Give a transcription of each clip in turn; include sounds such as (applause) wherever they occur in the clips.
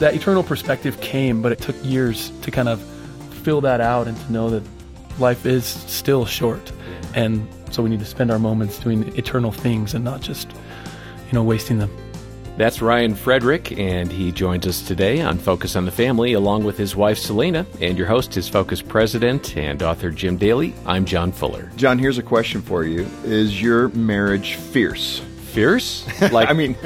that eternal perspective came, but it took years to kind of fill that out and to know that life is still short. And so we need to spend our moments doing eternal things and not just, you know, wasting them. That's Ryan Frederick, and he joins us today on Focus on the Family along with his wife Selena. And your host is Focus President and author Jim Daly. I'm John Fuller. John, here's a question for you Is your marriage fierce? Fierce? (laughs) Like I mean,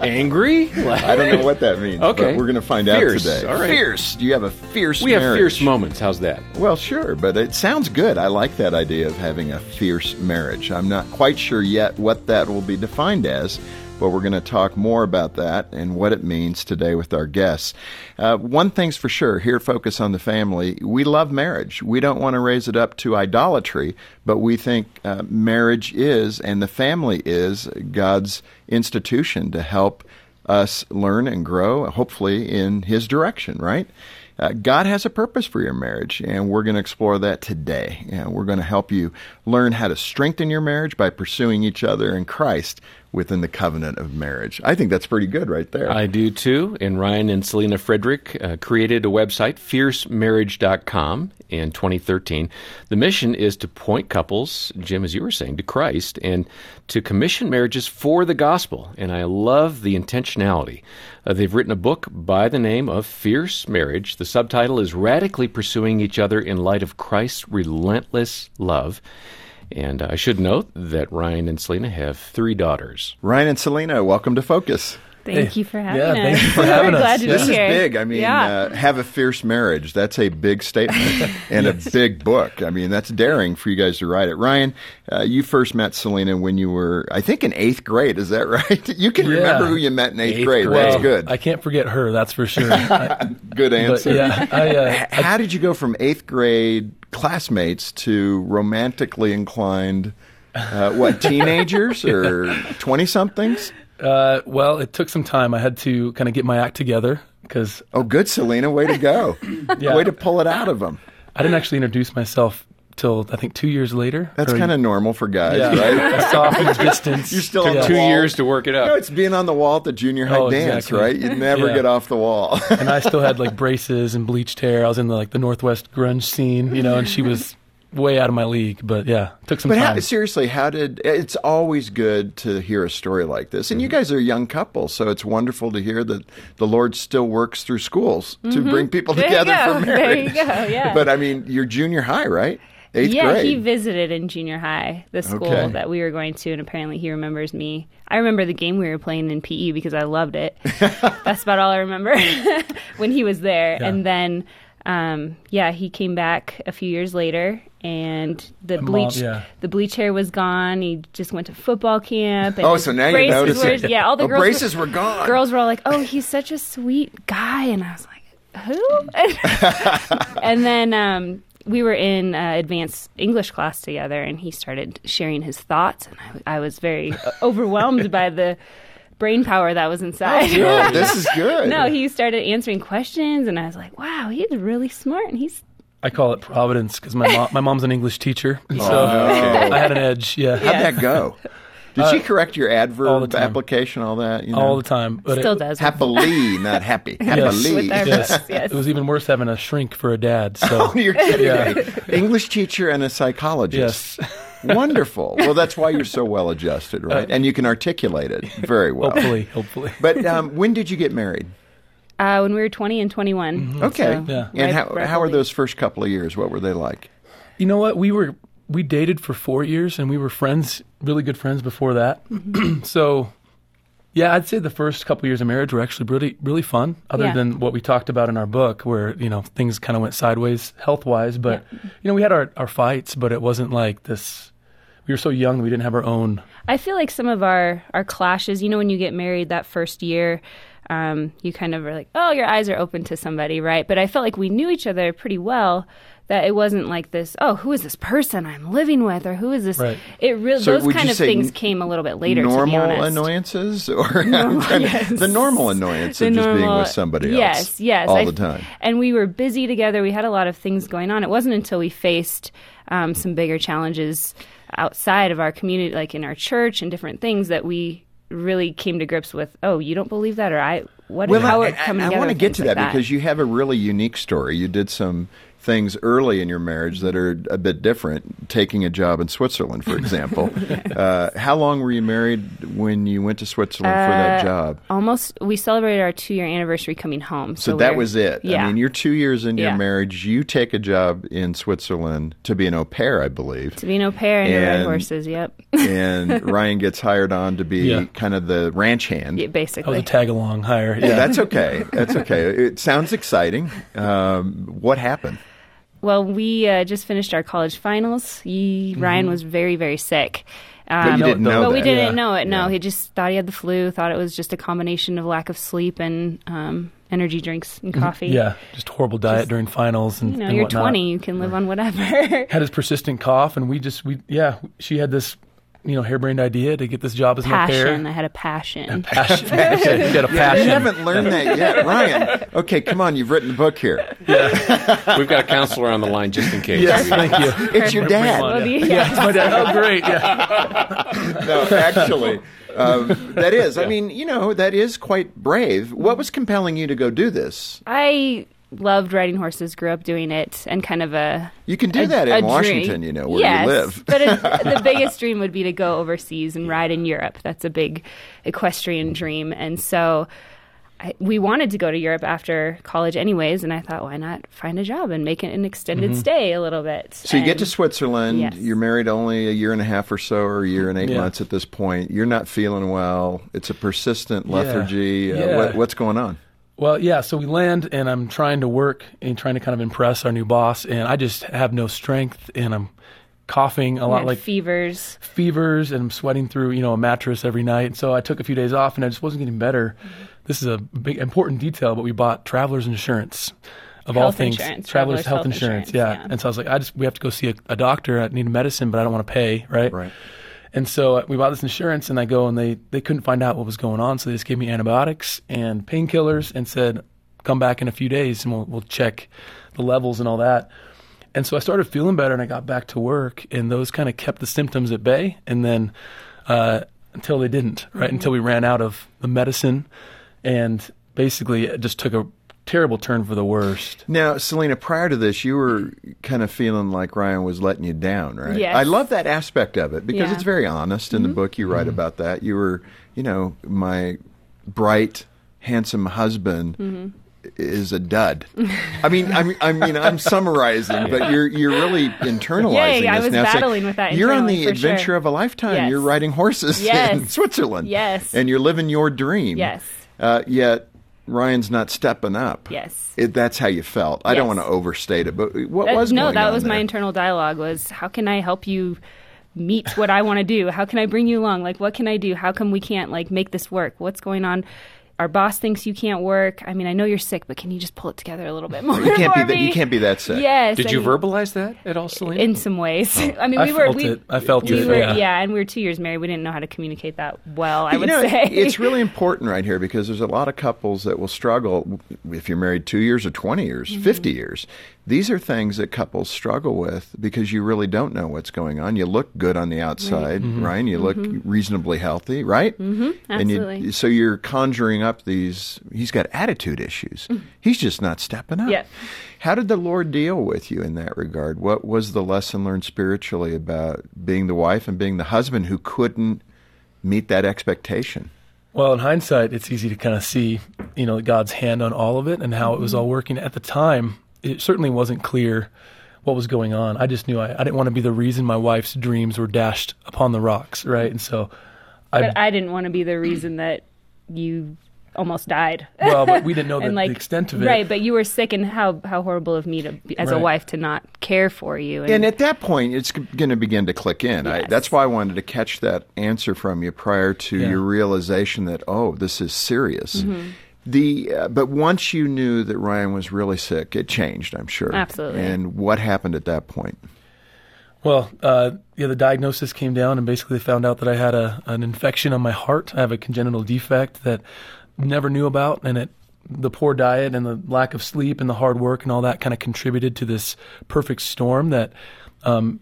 angry? I don't know what that means. Okay, we're going to find fierce. out today. All right. Fierce. Do you have a fierce? We marriage? have fierce moments. How's that? Well, sure, but it sounds good. I like that idea of having a fierce marriage. I'm not quite sure yet what that will be defined as but we're going to talk more about that and what it means today with our guests. Uh, one thing's for sure here Focus on the Family, we love marriage. We don't want to raise it up to idolatry, but we think uh, marriage is and the family is God's institution to help us learn and grow, hopefully in His direction, right? Uh, God has a purpose for your marriage, and we're going to explore that today. And we're going to help you learn how to strengthen your marriage by pursuing each other in Christ within the covenant of marriage. I think that's pretty good right there. I do too. And Ryan and Selena Frederick uh, created a website, fiercemarriage.com, in 2013. The mission is to point couples, Jim, as you were saying, to Christ and to commission marriages for the gospel. And I love the intentionality. Uh, they've written a book by the name of Fierce Marriage. The subtitle is Radically Pursuing Each Other in Light of Christ's Relentless Love. And I should note that Ryan and Selena have three daughters. Ryan and Selena, welcome to Focus. Thank you for (laughs) having yeah, us. Thank you for having us. glad to this be is big. I mean, yeah. uh, have a fierce marriage. That's a big statement (laughs) and a big book. I mean, that's daring for you guys to write it. Ryan, uh, you first met Selena when you were, I think, in eighth grade. Is that (laughs) right? You can Yeah. remember who you met in eighth, Eighth grade. grade. That's good. I can't forget her, that's for sure. I- good but answer. yeah, I, uh, H- How did you go from eighth grade classmates to romantically inclined, uh, what, teenagers or 20 somethings? Uh, well, it took some time. I had to kind of get my act together because Oh, good, Selena. Way to go. (laughs) Yeah. Way to pull it out of them. I didn't actually introduce myself till I think two years later. That's kind of normal for guys, yeah, right? I saw from a distance. (laughs) You're still on the Two wall. years to work it No, up. it's being on the wall at the junior high Oh, dance, exactly. right? You never Yeah. get off the wall. and I still had like (laughs) braces and bleached hair. I was in the like the Northwest grunge scene, you know, and she was way out of my league. But yeah, took some but time. how, seriously, how did? It's always good to hear a story like this, and you Mm-hmm. guys are a young couple, so it's wonderful to hear that the Lord still works through schools to bring people Mm-hmm. There you together go. for (laughs) There marriage. you go, yeah. But I mean, you're junior high, right? Eighth yeah, grade. he visited in junior high, the school Okay. that we were going to, and apparently he remembers me. I remember the game we were playing in PE because I loved it. (laughs) That's about all I remember (laughs) when he was there. Yeah. And then, um, yeah, he came back a few years later, and the mom- bleach, yeah. the bleach hair was gone. He just went to football camp. And Oh, so now you're braces noticing. Were, yeah, all the Oh, girls braces were gone. Girls were all like, "Oh, he's such a sweet guy," and I was like, "Who?" (laughs) and then um, we were in uh, advanced English class together, and he started sharing his thoughts, and I, I was very (laughs) overwhelmed by the brain power that was oh, inside. Oh, (laughs) this is good. no, he started answering questions, and I was like, "Wow, he's really smart." And he's I call it providence because my mom, my mom's an English teacher, and so Oh. I had an edge. Yeah, How'd that go? (laughs) Uh, Did she correct your all the adverb time. application, all that? You know? all the time. But still it, does. Happily, (laughs) not happy. Happily. With our Yes. yes. It was even worse having a shrink for a dad. So oh, You're kidding Yeah. me. English teacher and a psychologist. yes, (laughs) Wonderful. Well, that's why you're so well adjusted, right? And you can articulate it very well. hopefully, hopefully. But um, when did you get married? uh, when we were twenty and twenty-one. Okay. So, Yeah. And right- how, right how were those first couple of years? What were they like? You know what? We were we dated for four years, and we were friends, really good friends before that. Mm-hmm. (clears throat) so, yeah, I'd say the first couple years of marriage were actually really really fun. Other Yeah. than what we talked about in our book, where you know things kind of went sideways health wise. But you know, we had our our fights, but it wasn't like this. We were so young, we didn't have our own. I feel like some of our our clashes, you know, when you get married that first year, um, you kind of are like, oh, your eyes are open to somebody, right? But I felt like we knew each other pretty well. That it wasn't like this. Oh, who is this person I'm living with, or who is this? Right. It really So those kind of things n- came a little bit later. to be normal annoyances, (laughs) or Normal- yes. the normal annoyance of The just being with somebody else. Yes, yes. all I- the time. And we were busy together. We had a lot of things going on. It wasn't until we faced um, some bigger challenges outside of our community, like in our church and different things, that we really came to grips with. Oh, you don't believe that, or I. What? Well, how I, we're coming I, together want to get to like that, because you have a really unique story. You did some things early in your marriage that are a bit different. Taking a job in Switzerland, for (laughs) example. (laughs) uh, how long were you married when you went to Switzerland for that Uh, job? almost. We celebrated our two year anniversary coming home. So So, that was it. Yeah. I mean, you're two years into your marriage. You take a job in Switzerland to be an au pair, I believe. to be an au pair and, to ride horses. Yep. and (laughs) Ryan gets hired on to be Yeah. kind of the ranch hand. Yeah, I was basically. tag along hire. Yeah, Yeah. that's okay. That's okay. It sounds exciting. Um, what happened? Well, we uh, just finished our college finals. He, Ryan was very, very sick. Um, But you didn't know But we didn't Yeah. know it. No, Yeah. he just thought he had the flu. Thought it was just a combination of lack of sleep and um, energy drinks and coffee. Yeah, just horrible diet Just- during finals and You know, and you're whatnot. 20. You can live on whatever. Had his persistent cough, and we just we yeah, she had this you know harebrained idea to get this job as an au passion. pair. I had a passion. Passion. (laughs) Okay, you got a You haven't learned that yet, (laughs) Ryan. Okay, come on. You've written a book here. Yeah. We've got a counselor on the line just in case. Yes, thank you. (laughs) It's your Bring him dad. on, Well, yeah. yeah, it's my dad. Oh, great. Yeah. No, actually, um, that is. I mean, you know, that is quite brave. What was compelling you to go do this? I loved riding horses. Grew up doing it, and kind of a You can do a- that a in dream. Washington, you know, where yes, you live. but it, (laughs) the biggest dream would be to go overseas and ride in Europe. That's a big equestrian dream, and so. I, we wanted to go to Europe after college, anyways, and I thought, why not find a job and make it an extended stay a little bit? So you get to Switzerland. Yes. You're married only a year and a half or so, or a year and eight Yeah. months at this point. You're not feeling well. It's a persistent Yeah. lethargy. Uh, Yeah. what, what's going on? Well, yeah. So we land, and I'm trying to work and trying to kind of impress our new boss, and I just have no strength, and I'm coughing a lot, like fevers. fevers, and I'm sweating through you know a mattress every night. And So I took a few days off, and I just wasn't getting better. Mm-hmm. This is a big important detail, but we bought travelers insurance. Of all things, insurance, travelers, travelers health, health insurance, insurance, yeah. yeah. And so I was like, I just we have to go see a, a doctor. I need medicine, but I don't want to pay, right? Right. And so uh, we bought this insurance, and I go, and they they couldn't find out what was going on, so they just gave me antibiotics and painkillers, and said, "Come back in a few days, and we'll we'll check the levels and all that." And so I started feeling better, and I got back to work, and those kind of kept the symptoms at bay, and then uh, until they didn't, right? Until we ran out of the medicine, and basically it just took a terrible turn for the worst. Now, Selena, prior to this, you were kind of feeling like Ryan was letting you down, right? Yes. I love that aspect of it because Yeah. Mm-hmm. it's very honest. In the book, you write about that. You were, you know, my bright, handsome husband. Mm-hmm. Is a dud. I mean, I mean, I mean, I'm (laughs) summarizing, but you're you're really internalizing Yeah, I this was now. It's like, battling with that You're on the adventure sure. of a lifetime. Yes. You're riding horses (laughs) in Switzerland. Yes. and you're living your dream. Yes. Uh, yet Ryan's not stepping up. Yes. It, that's how you felt. I don't want to overstate it, but what That- was no that was my internal dialogue was how can i help you meet what i want to do? How can i bring you along? Like what can i do? How come we can't like make this work? What's going on our boss thinks you can't work i mean i know you're sick but can you just pull it together a little bit more You can't be that. You can't be that sick. yes Did you and- verbalize that at all, Selena? in some ways (laughs) i mean I we were felt we, it. I felt we it, were yeah. and we were two years married we didn't know how to communicate that well i You would know, say it's really important right here because there's a lot of couples that will struggle if you're married two years or 20 years, Mm-hmm. 50 years. These are things that couples struggle with because you really don't know what's going on. You look good on the outside, mm-hmm. Ryan. You look mm-hmm. reasonably healthy, right? Mm-hmm. And you, Absolutely. so you're conjuring up these, he's got attitude issues. Mm. He's just not stepping up. Yeah. How did the Lord deal with you in that regard? What was the lesson learned spiritually about being the wife and being the husband who couldn't meet that expectation? Well, in hindsight, it's easy to kind of see, you know, God's hand on all of it and how it was mm-hmm. all working. At the time, it certainly wasn't clear what was going on. I just knew I, I didn't want to be the reason my wife's dreams were dashed upon the rocks, right? And so, I but i didn't want to be the reason that you almost died well, but we (laughs) didn't know the, like the extent of it. right but you were sick and how how horrible of me to be, as a wife to not care for you and, And at that point, it's going to begin to click in. I, that's why I wanted to catch that answer from you prior to Yeah. your realization that, oh, this is serious. Mm-hmm. The uh, but once you knew that Ryan was really sick, it changed. I'm sure. Absolutely. And what happened at that point? Well, uh, yeah, the diagnosis came down, and basically they found out that I had a an infection on my heart. I have a congenital defect that never knew about, and it the poor diet and the lack of sleep and the hard work and all that kind of contributed to this perfect storm that um,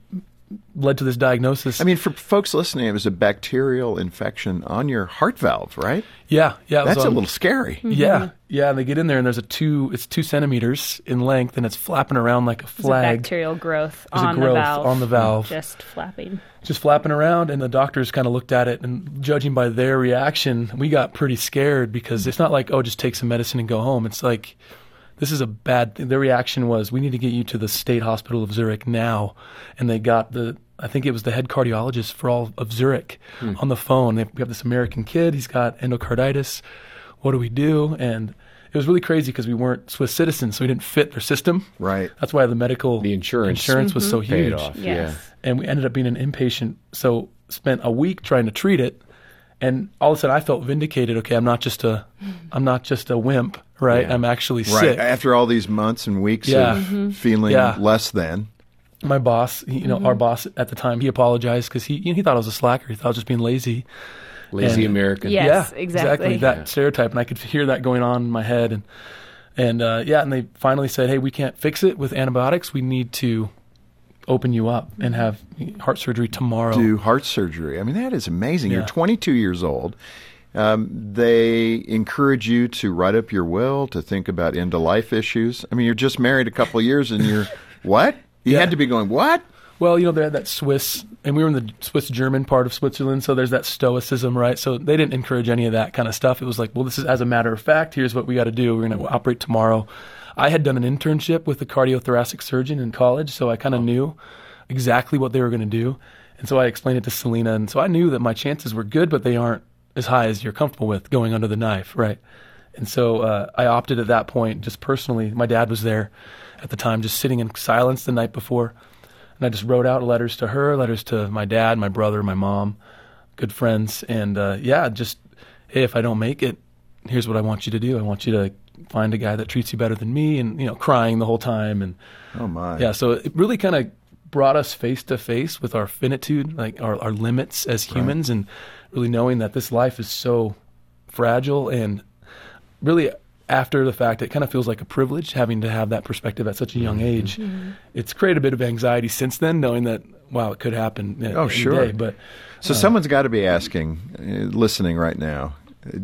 led to this diagnosis. I mean, for folks listening, it was a bacterial infection on your heart valve, right? yeah, yeah, it was That's a little scary. Mm-hmm. Yeah, yeah. And they get in there, and there's a two. It's two centimeters in length, and it's flapping around like a There's a flag. bacterial growth There's a on growth the valve. on the valve. Just flapping. just flapping around and the doctors kind of looked at it and judging by their reaction we got pretty scared because mm. it's not like oh just take some medicine and go home it's like this is a bad thing. their reaction was we need to get you to the state hospital of zurich now and they got the i think it was the head cardiologist for all of zurich hmm. on the phone they, we have this american kid he's got endocarditis what do we do and it was really crazy because we weren't swiss citizens so we didn't fit their system Right. that's why the medical The insurance insurance was so paid huge off. Yes. Yeah. and we ended up being an inpatient. So spent a week trying to treat it, and all of a sudden I felt vindicated. Okay, I'm not just a, I'm not just a wimp, right? Yeah. I'm actually Right. sick. After all these months and weeks Yeah. of feeling Yeah. less than. My boss, you know, our boss at the time, he apologized because he, you know, he thought I was a slacker. He thought I was just being lazy. Lazy And- American. Yes, yeah, exactly. That stereotype, and I could hear that going on in my head, and and uh, yeah, and they finally said, "Hey, we can't fix it with antibiotics. We need to open you up and have heart surgery tomorrow." do heart surgery. I mean, that is amazing. You're 22 years old. Um, they encourage you to write up your will, to think about end of life issues. I mean, you're just married a couple of years and you're (laughs) what? You Yeah. had to be going, what? Well, you know, they had that Swiss, and we were in the Swiss German part of Switzerland, so there's that stoicism, right? So they didn't encourage any of that kind of stuff. It was like, well, this is as a matter of fact, here's what we got to do. We're going to operate tomorrow. I had done an internship with a cardiothoracic surgeon in college, so I kind of knew exactly what they were going to do. And so I explained it to Selena, and so I knew that my chances were good, but they aren't as high as you're comfortable with going under the knife, right? And so uh, I opted at that point, just personally. My dad was there at the time, just sitting in silence the night before. And I just wrote out letters to her, letters to my dad, my brother, my mom, good friends. And uh, yeah, just, hey, if I don't make it, here's what I want you to do. I want you to find a guy that treats you better than me and, you know, crying the whole time. And Oh, my. yeah, so it really kind of brought us face to face with our finitude, like our, our limits as humans, and really knowing that this life is so fragile. And really, after the fact, it kind of feels like a privilege having to have that perspective at such a young age. It's created a bit of anxiety since then, knowing that, wow, it could happen. uh, Oh, sure. day. But So someone's got to be asking, uh, listening right now,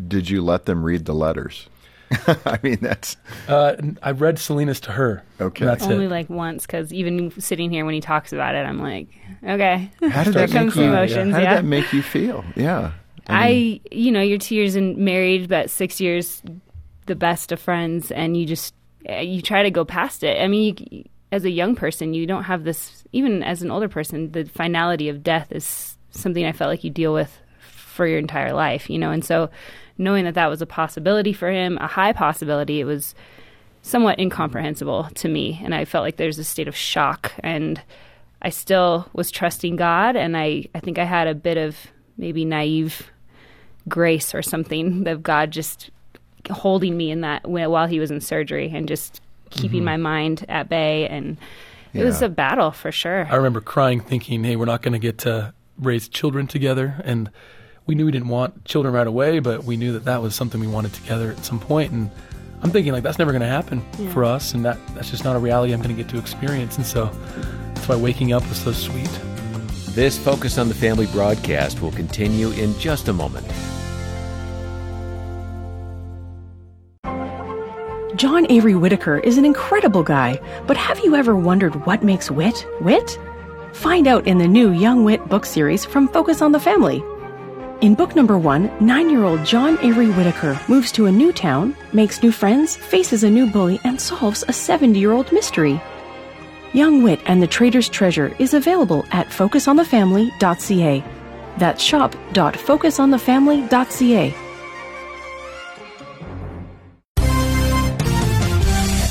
did you let them read the letters? (laughs) I mean, that's uh, I read Selena's to her. Okay. That's Only it. like once, because even sitting here when he talks about it, I'm like, okay. how did (laughs) that comes make you? the emotions, how did yeah. that make you feel? Yeah. I, you know, you're two years in married, but six years, the best of friends, and you just uh, you try to go past it. I mean, you, as a young person, you don't have this. Even as an older person, the finality of death is something I felt like you deal with for your entire life, you know. And so, knowing that that was a possibility for him, a high possibility, it was somewhat incomprehensible to me, and I felt like there's a state of shock and. I still was trusting God, and I, I think I had a bit of maybe naive grace or something (laughs) of God just holding me in that while he was in surgery and just keeping mm-hmm. my mind at bay. And it was a battle for sure. I remember crying, thinking, "Hey, we're not going to get to raise children together." And we knew we didn't want children right away, but we knew that that was something we wanted together at some point. And I'm thinking, like, that's never going to happen for us, and that that's just not a reality I'm going to get to experience. And so that's why waking up was so sweet. This Focus on the Family broadcast will continue in just a moment. John Avery Whittaker is an incredible guy, but have you ever wondered what makes Whit Whit? Find out in the new Young Whit book series from Focus on the Family. In book number one, nine year old John Avery Whittaker moves to a new town, makes new friends, faces a new bully, and solves a 70 year old mystery. Young Whit and the Traitor's Treasure is available at focusonthefamily.ca. That's shop.focusonthefamily.ca.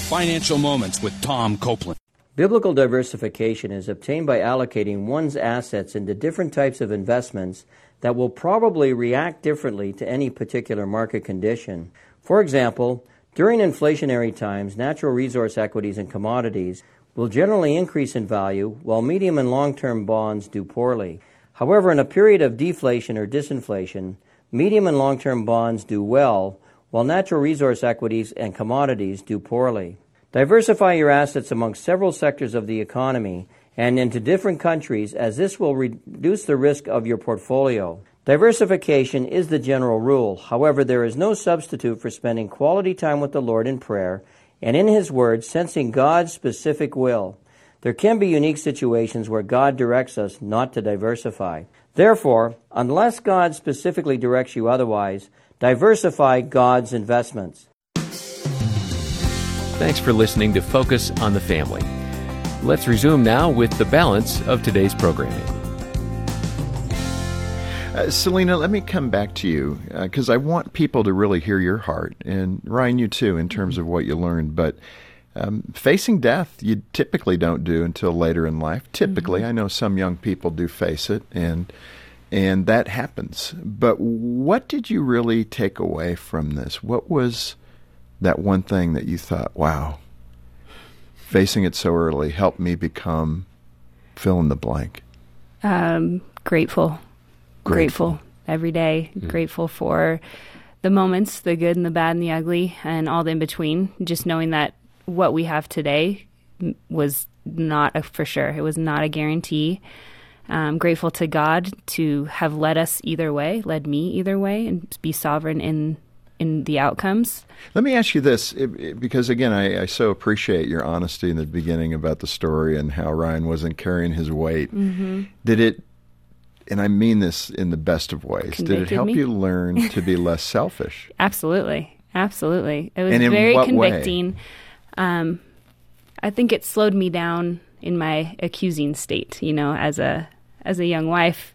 Financial Moments with Tom Copeland. Biblical diversification is obtained by allocating one's assets into different types of investments that will probably react differently to any particular market condition. For example, during inflationary times, natural resource equities and commodities will generally increase in value while medium and long term bonds do poorly. However, in a period of deflation or disinflation, medium and long term bonds do well while natural resource equities and commodities do poorly. Diversify your assets among several sectors of the economy and into different countries as this will reduce the risk of your portfolio. Diversification is the general rule. However, there is no substitute for spending quality time with the Lord in prayer and in His Word, sensing God's specific will. There can be unique situations where God directs us not to diversify. Therefore, unless God specifically directs you otherwise, diversify God's investments. Thanks for listening to Focus on the Family. Let's resume now with the balance of today's programming. Uh, Selena, let me come back to you because uh, I want people to really hear your heart, and Ryan, you too, in terms of what you learned. But um, facing death, you typically don't do until later in life. Typically, mm-hmm. I know some young people do face it, and and that happens. But what did you really take away from this? What was that one thing that you thought, wow, facing it so early helped me become fill in the blank? Um, grateful grateful, grateful every day, mm. grateful for the moments, the good and the bad and the ugly, and all the in between. Just knowing that what we have today was not a, for sure. It was not a guarantee. I'm grateful to God to have led us either way, led me either way, and be sovereign in in the outcomes. Let me ask you this, because again, I, I, so appreciate your honesty in the beginning about the story and how Ryan wasn't carrying his weight. Mm-hmm. Did it and I mean this in the best of ways. Convicted Did it help me? you learn to be less (laughs) selfish? Absolutely, absolutely. It was very convicting. Um, I think it slowed me down in my accusing state. You know, as a as a young wife,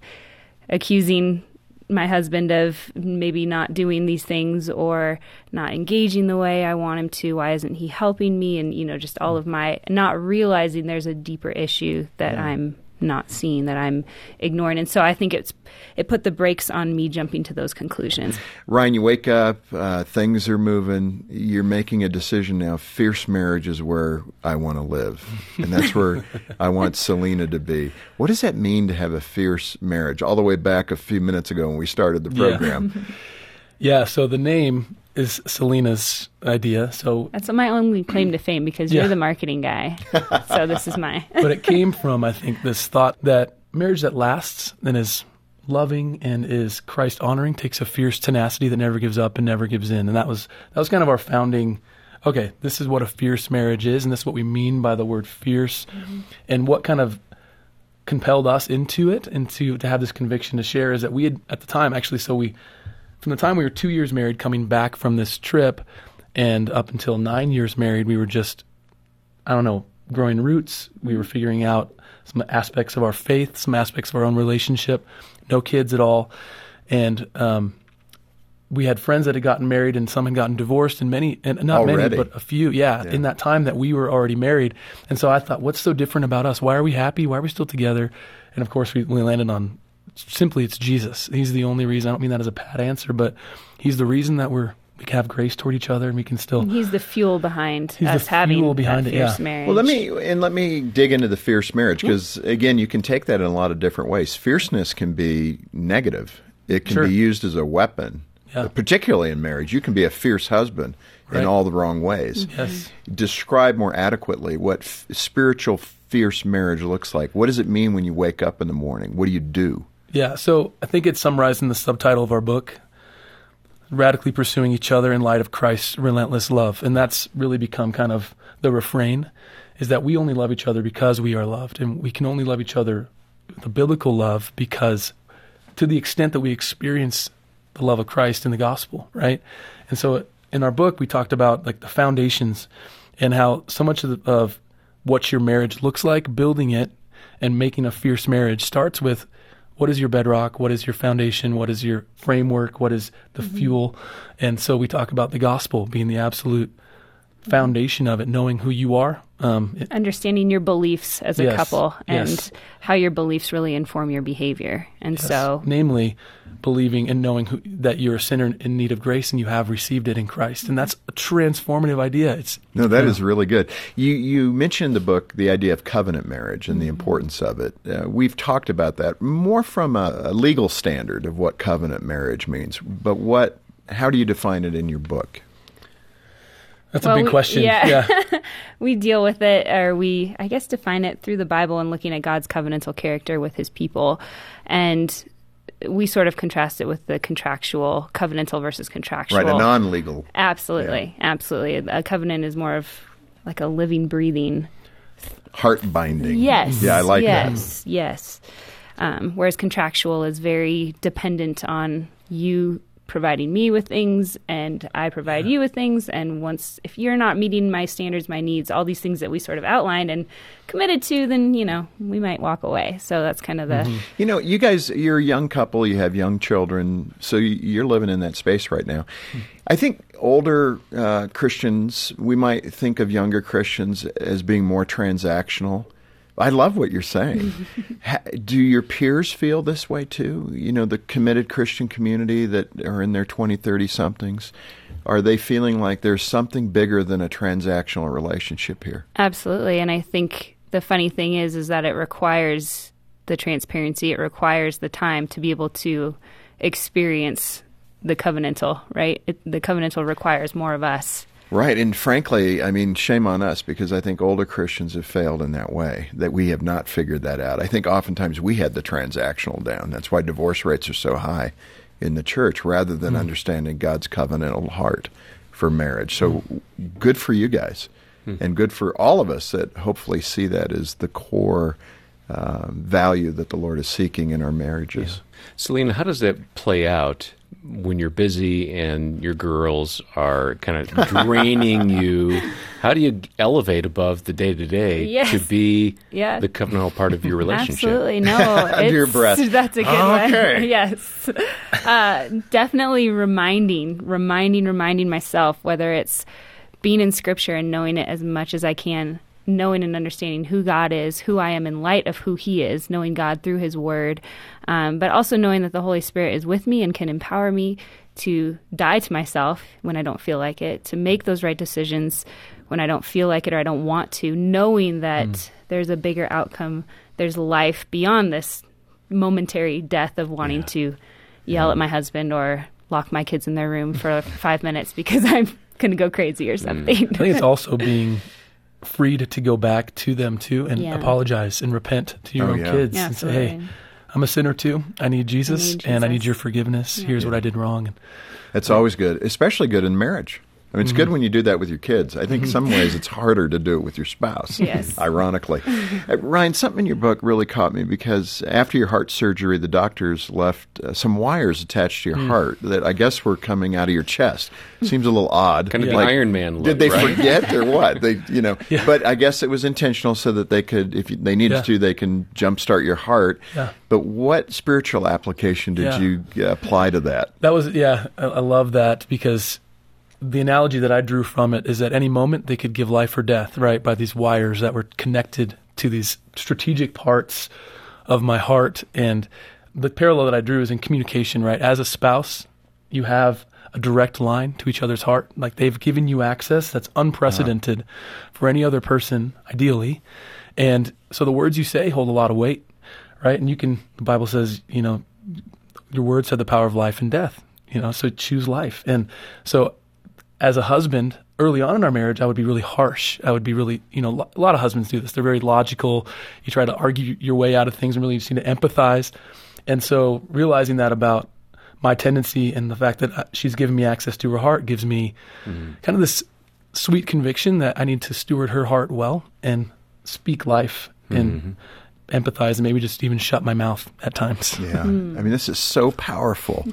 accusing my husband of maybe not doing these things or not engaging the way I want him to. Why isn't he helping me? And you know, just all of my not realizing there's a deeper issue that yeah. I'm not seeing that I'm ignoring. And so I think it's it put the brakes on me jumping to those conclusions. Ryan, you wake up, uh, things are moving, you're making a decision now. Fierce marriage is where I want to live, and that's where I want Selena to be. What does that mean to have a fierce marriage? All the way back a few minutes ago when we started the program. Yeah. (laughs) yeah so the name is Selena's idea. So that's my only claim to fame because yeah. you're the marketing guy. (laughs) so this is my. (laughs) but it came from I think this thought that marriage that lasts and is loving and is Christ honoring takes a fierce tenacity that never gives up and never gives in. And that was that was kind of our founding. Okay, this is what a fierce marriage is, and this is what we mean by the word fierce, mm-hmm. and what kind of compelled us into it and to to have this conviction to share is that we had at the time actually so we from the time we were two years married, coming back from this trip, and up until nine years married, we were just, I don't know, growing roots. We were figuring out some aspects of our faith, some aspects of our own relationship. No kids at all, and um, we had friends that had gotten married, and some had gotten divorced, and many, and not already. many, but a few. Yeah, yeah, in that time that we were already married, and so I thought, what's so different about us? Why are we happy? Why are we still together? And of course, we, we landed on simply it's Jesus. He's the only reason. I don't mean that as a pat answer, but he's the reason that we're we can have grace toward each other and we can still he's the fuel behind he's us the having fuel behind it, yeah. marriage. Well, let me and let me dig into the fierce marriage because again, you can take that in a lot of different ways. Fierceness can be negative. It can sure. be used as a weapon. Yeah. Particularly in marriage, you can be a fierce husband right. in all the wrong ways. Mm-hmm. Yes. Describe more adequately what f- spiritual fierce marriage looks like. What does it mean when you wake up in the morning? What do you do? Yeah, so I think it's summarized in the subtitle of our book Radically Pursuing Each Other in Light of Christ's Relentless Love. And that's really become kind of the refrain is that we only love each other because we are loved. And we can only love each other the biblical love because to the extent that we experience the love of Christ in the gospel, right? And so in our book, we talked about like the foundations and how so much of, the, of what your marriage looks like, building it and making a fierce marriage starts with what is your bedrock? What is your foundation? What is your framework? What is the mm-hmm. fuel? And so we talk about the gospel being the absolute foundation of it, knowing who you are. Um, it- Understanding your beliefs as a Yes, couple and yes. how your beliefs really inform your behavior. And so, namely, believing and knowing who, that you're a sinner in need of grace and you have received it in Christ, and that's a transformative idea. It's No, that is really good. You you mentioned the book the idea of covenant marriage and the Mm-hmm. importance of it. Uh, we've talked about that more from a, a legal standard of what covenant marriage means. But what? How do you define it in your book? That's Well, a big we- question. yeah. (laughs) we deal with it, or we, I guess, define it through the Bible and looking at God's covenantal character with his people. And we sort of contrast it with the contractual, covenantal versus contractual. Right, a non-legal. Absolutely, absolutely. A covenant is more of like a living, breathing. Heart binding. Yes. Yeah, I like that. yes, Yes. Um, whereas contractual is very dependent on you providing me with things and I provide you with things. And once, if you're not meeting my standards, my needs, all these things that we sort of outlined and committed to, then, you know, we might walk away. So that's kind of the. Mm-hmm. You know, you guys, you're a young couple, you have young children, so you- you're living in that space right now. I think older uh, Christians, we might think of younger Christians as being more transactional. I love what you're saying. (laughs) do your peers feel this way too? You know, the committed Christian community that are in their 20, 30 somethings, are they feeling like there's something bigger than a transactional relationship here? Absolutely, and I think the funny thing is, is that it requires the transparency. It requires the time to be able to experience the covenantal. Right, it, the covenantal requires more of us. Right, and frankly, I mean, shame on us because I think older Christians have failed in that way, that we have not figured that out. I think oftentimes we had the transactional down. That's why divorce rates are so high in the church rather than understanding God's covenantal heart for marriage. So good for you guys, and good for all of us that hopefully see that as the core uh, value that the Lord is seeking in our marriages. Selena, how does that play out when you're busy and your girls are kind of draining (laughs) you? How do you elevate above the day to day to be Yeah. the covenantal part of your (laughs) relationship? Absolutely, no. (laughs) Under your breath. That's a good Okay. one. yes, uh, definitely reminding, reminding, reminding myself whether it's being in Scripture and knowing it as much as I can, knowing and understanding who God is, who I am in light of who He is, knowing God through His Word, um, but also knowing that the Holy Spirit is with me and can empower me to die to myself when I don't feel like it, to make those right decisions when I don't feel like it or I don't want to, knowing that there's a bigger outcome, there's life beyond this momentary death of wanting to yell at my husband or lock my kids in their room for (laughs) five minutes because (laughs) I'm going to go crazy or something. I think it's (laughs) also being freed to go back to them too and Yeah. apologize and repent to your Oh, own yeah. kids and say, "Hey, I'm a sinner too. I need Jesus, need and I need your forgiveness. Here's what I did wrong." And It's always good, especially good in marriage. I mean, it's good when you do that with your kids. I think in some ways it's harder to do it with your spouse. Yes. (laughs) Ironically. Uh, Ryan, something in your book really caught me because after your heart surgery, the doctors left uh, some wires attached to your heart that I guess were coming out of your chest. Seems a little odd. Kind of the Iron Man look, Did they right? forget or what? They, you know, (laughs) Yeah. but I guess it was intentional so that they could, if they needed Yeah. to, they can jumpstart your heart. Yeah. But what spiritual application did Yeah. you uh, apply to that? that was, yeah, I, I love that because the analogy that I drew from it is at any moment they could give life or death, right, by these wires that were connected to these strategic parts of my heart. And the parallel that I drew is in communication, right? As a spouse, you have a direct line to each other's heart. Like they've given you access that's unprecedented uh-huh. for any other person, ideally. And so the words you say hold a lot of weight, right? And you can, the Bible says, you know, your words have the power of life and death, you know, so choose life. And so as a husband, early on in our marriage, I would be really harsh. I would be really, you know, lo- a lot of husbands do this. They're very logical. You try to argue your way out of things and really just need to empathize. And so realizing that about my tendency and the fact that uh, she's given me access to her heart gives me mm-hmm. kind of this sweet conviction that I need to steward her heart well and speak life and mm-hmm. empathize and maybe just even shut my mouth at times. Yeah. Hmm. I mean, this is so powerful.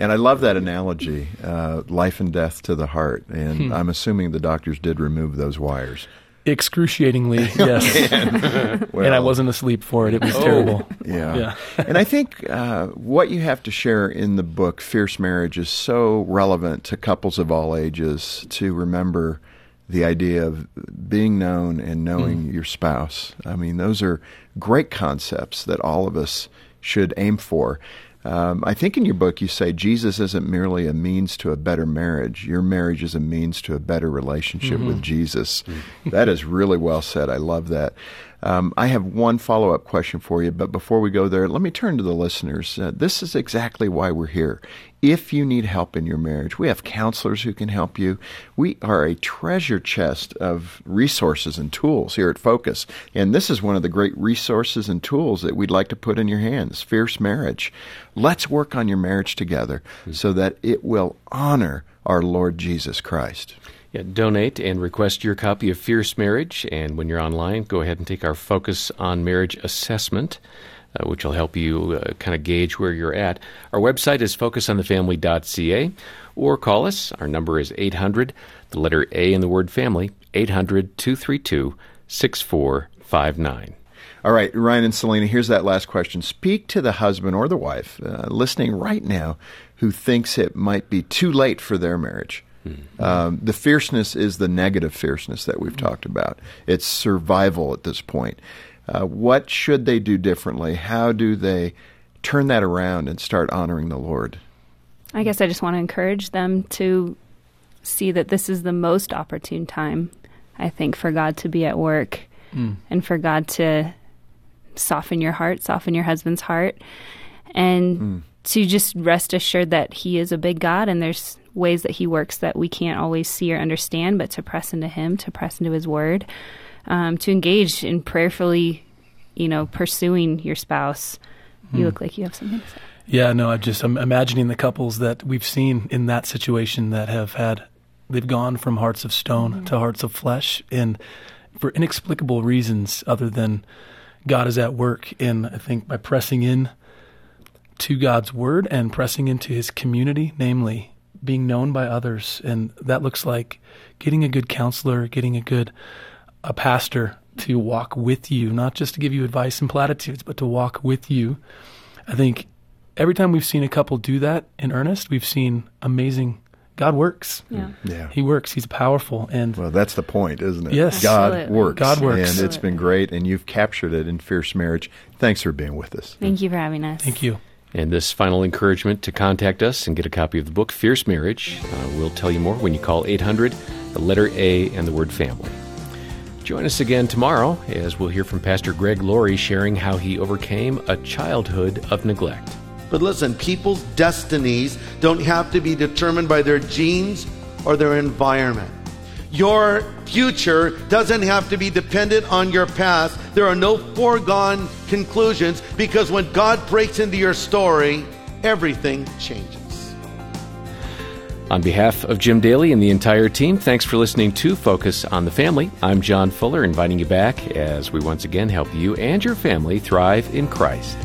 And I love that analogy, uh, life and death to the heart. And I'm assuming the doctors did remove those wires. Excruciatingly, (laughs) yes. and I wasn't asleep for it. It was terrible. Yeah. Yeah. and I think uh, what you have to share in the book, Fierce Marriage, is so relevant to couples of all ages to remember the idea of being known and knowing mm. your spouse. I mean, those are great concepts that all of us should aim for. Um, I think in your book you say Jesus isn't merely a means to a better marriage. Your marriage is a means to a better relationship mm-hmm. with Jesus. Mm-hmm. that is really well said. I love that. Um, I have one follow up question for you, but before we go there, let me turn to the listeners. Uh, this is exactly why we're here. If you need help in your marriage, we have counselors who can help you. We are a treasure chest of resources and tools here at Focus. And this is one of the great resources and tools that we'd like to put in your hands Fierce Marriage. Let's work on your marriage together so that it will honor our Lord Jesus Christ. Yeah, donate and request your copy of Fierce Marriage. And when you're online, go ahead and take our Focus on Marriage assessment, uh, which will help you uh, kind of gauge where you're at. Our website is focusonthefamily.ca, or call us. Our number is 800, the letter A in the word family, 800 232 6459. All right, Ryan and Selena, here's that last question. Speak to the husband or the wife uh, listening right now who thinks it might be too late for their marriage. Mm-hmm. Um, the fierceness is the negative fierceness that we've mm-hmm. talked about. It's survival at this point. Uh, what should they do differently? How do they turn that around and start honoring the Lord? I guess I just want to encourage them to see that this is the most opportune time, I think, for God to be at work mm. and for God to soften your heart, soften your husband's heart, and mm. to just rest assured that He is a big God and there's ways that he works that we can't always see or understand, but to press into him, to press into his word, um, to engage in prayerfully, you know, pursuing your spouse. You hmm. look like you have something to say. Yeah, no, I'm just I'm imagining the couples that we've seen in that situation that have had they've gone from hearts of stone mm-hmm. to hearts of flesh and for inexplicable reasons other than God is at work and I think by pressing in to God's word and pressing into his community, namely being known by others, and that looks like getting a good counselor, getting a good a pastor to walk with you, not just to give you advice and platitudes, but to walk with you. I think every time we've seen a couple do that in earnest, we've seen amazing. God works. Yeah. Mm. yeah. He works. He's powerful. And well, that's the point, isn't it? Yes. God Absolutely. works. God works. And it's been great. And you've captured it in Fierce Marriage. Thanks for being with us. Thank you for having us. Thank you. And this final encouragement to contact us and get a copy of the book, Fierce Marriage. Uh, we'll tell you more when you call 800, the letter A, and the word family. Join us again tomorrow as we'll hear from Pastor Greg Laurie sharing how he overcame a childhood of neglect. But listen, people's destinies don't have to be determined by their genes or their environment. Your future doesn't have to be dependent on your past. There are no foregone conclusions because when God breaks into your story, everything changes. On behalf of Jim Daly and the entire team, thanks for listening to Focus on the Family. I'm John Fuller, inviting you back as we once again help you and your family thrive in Christ.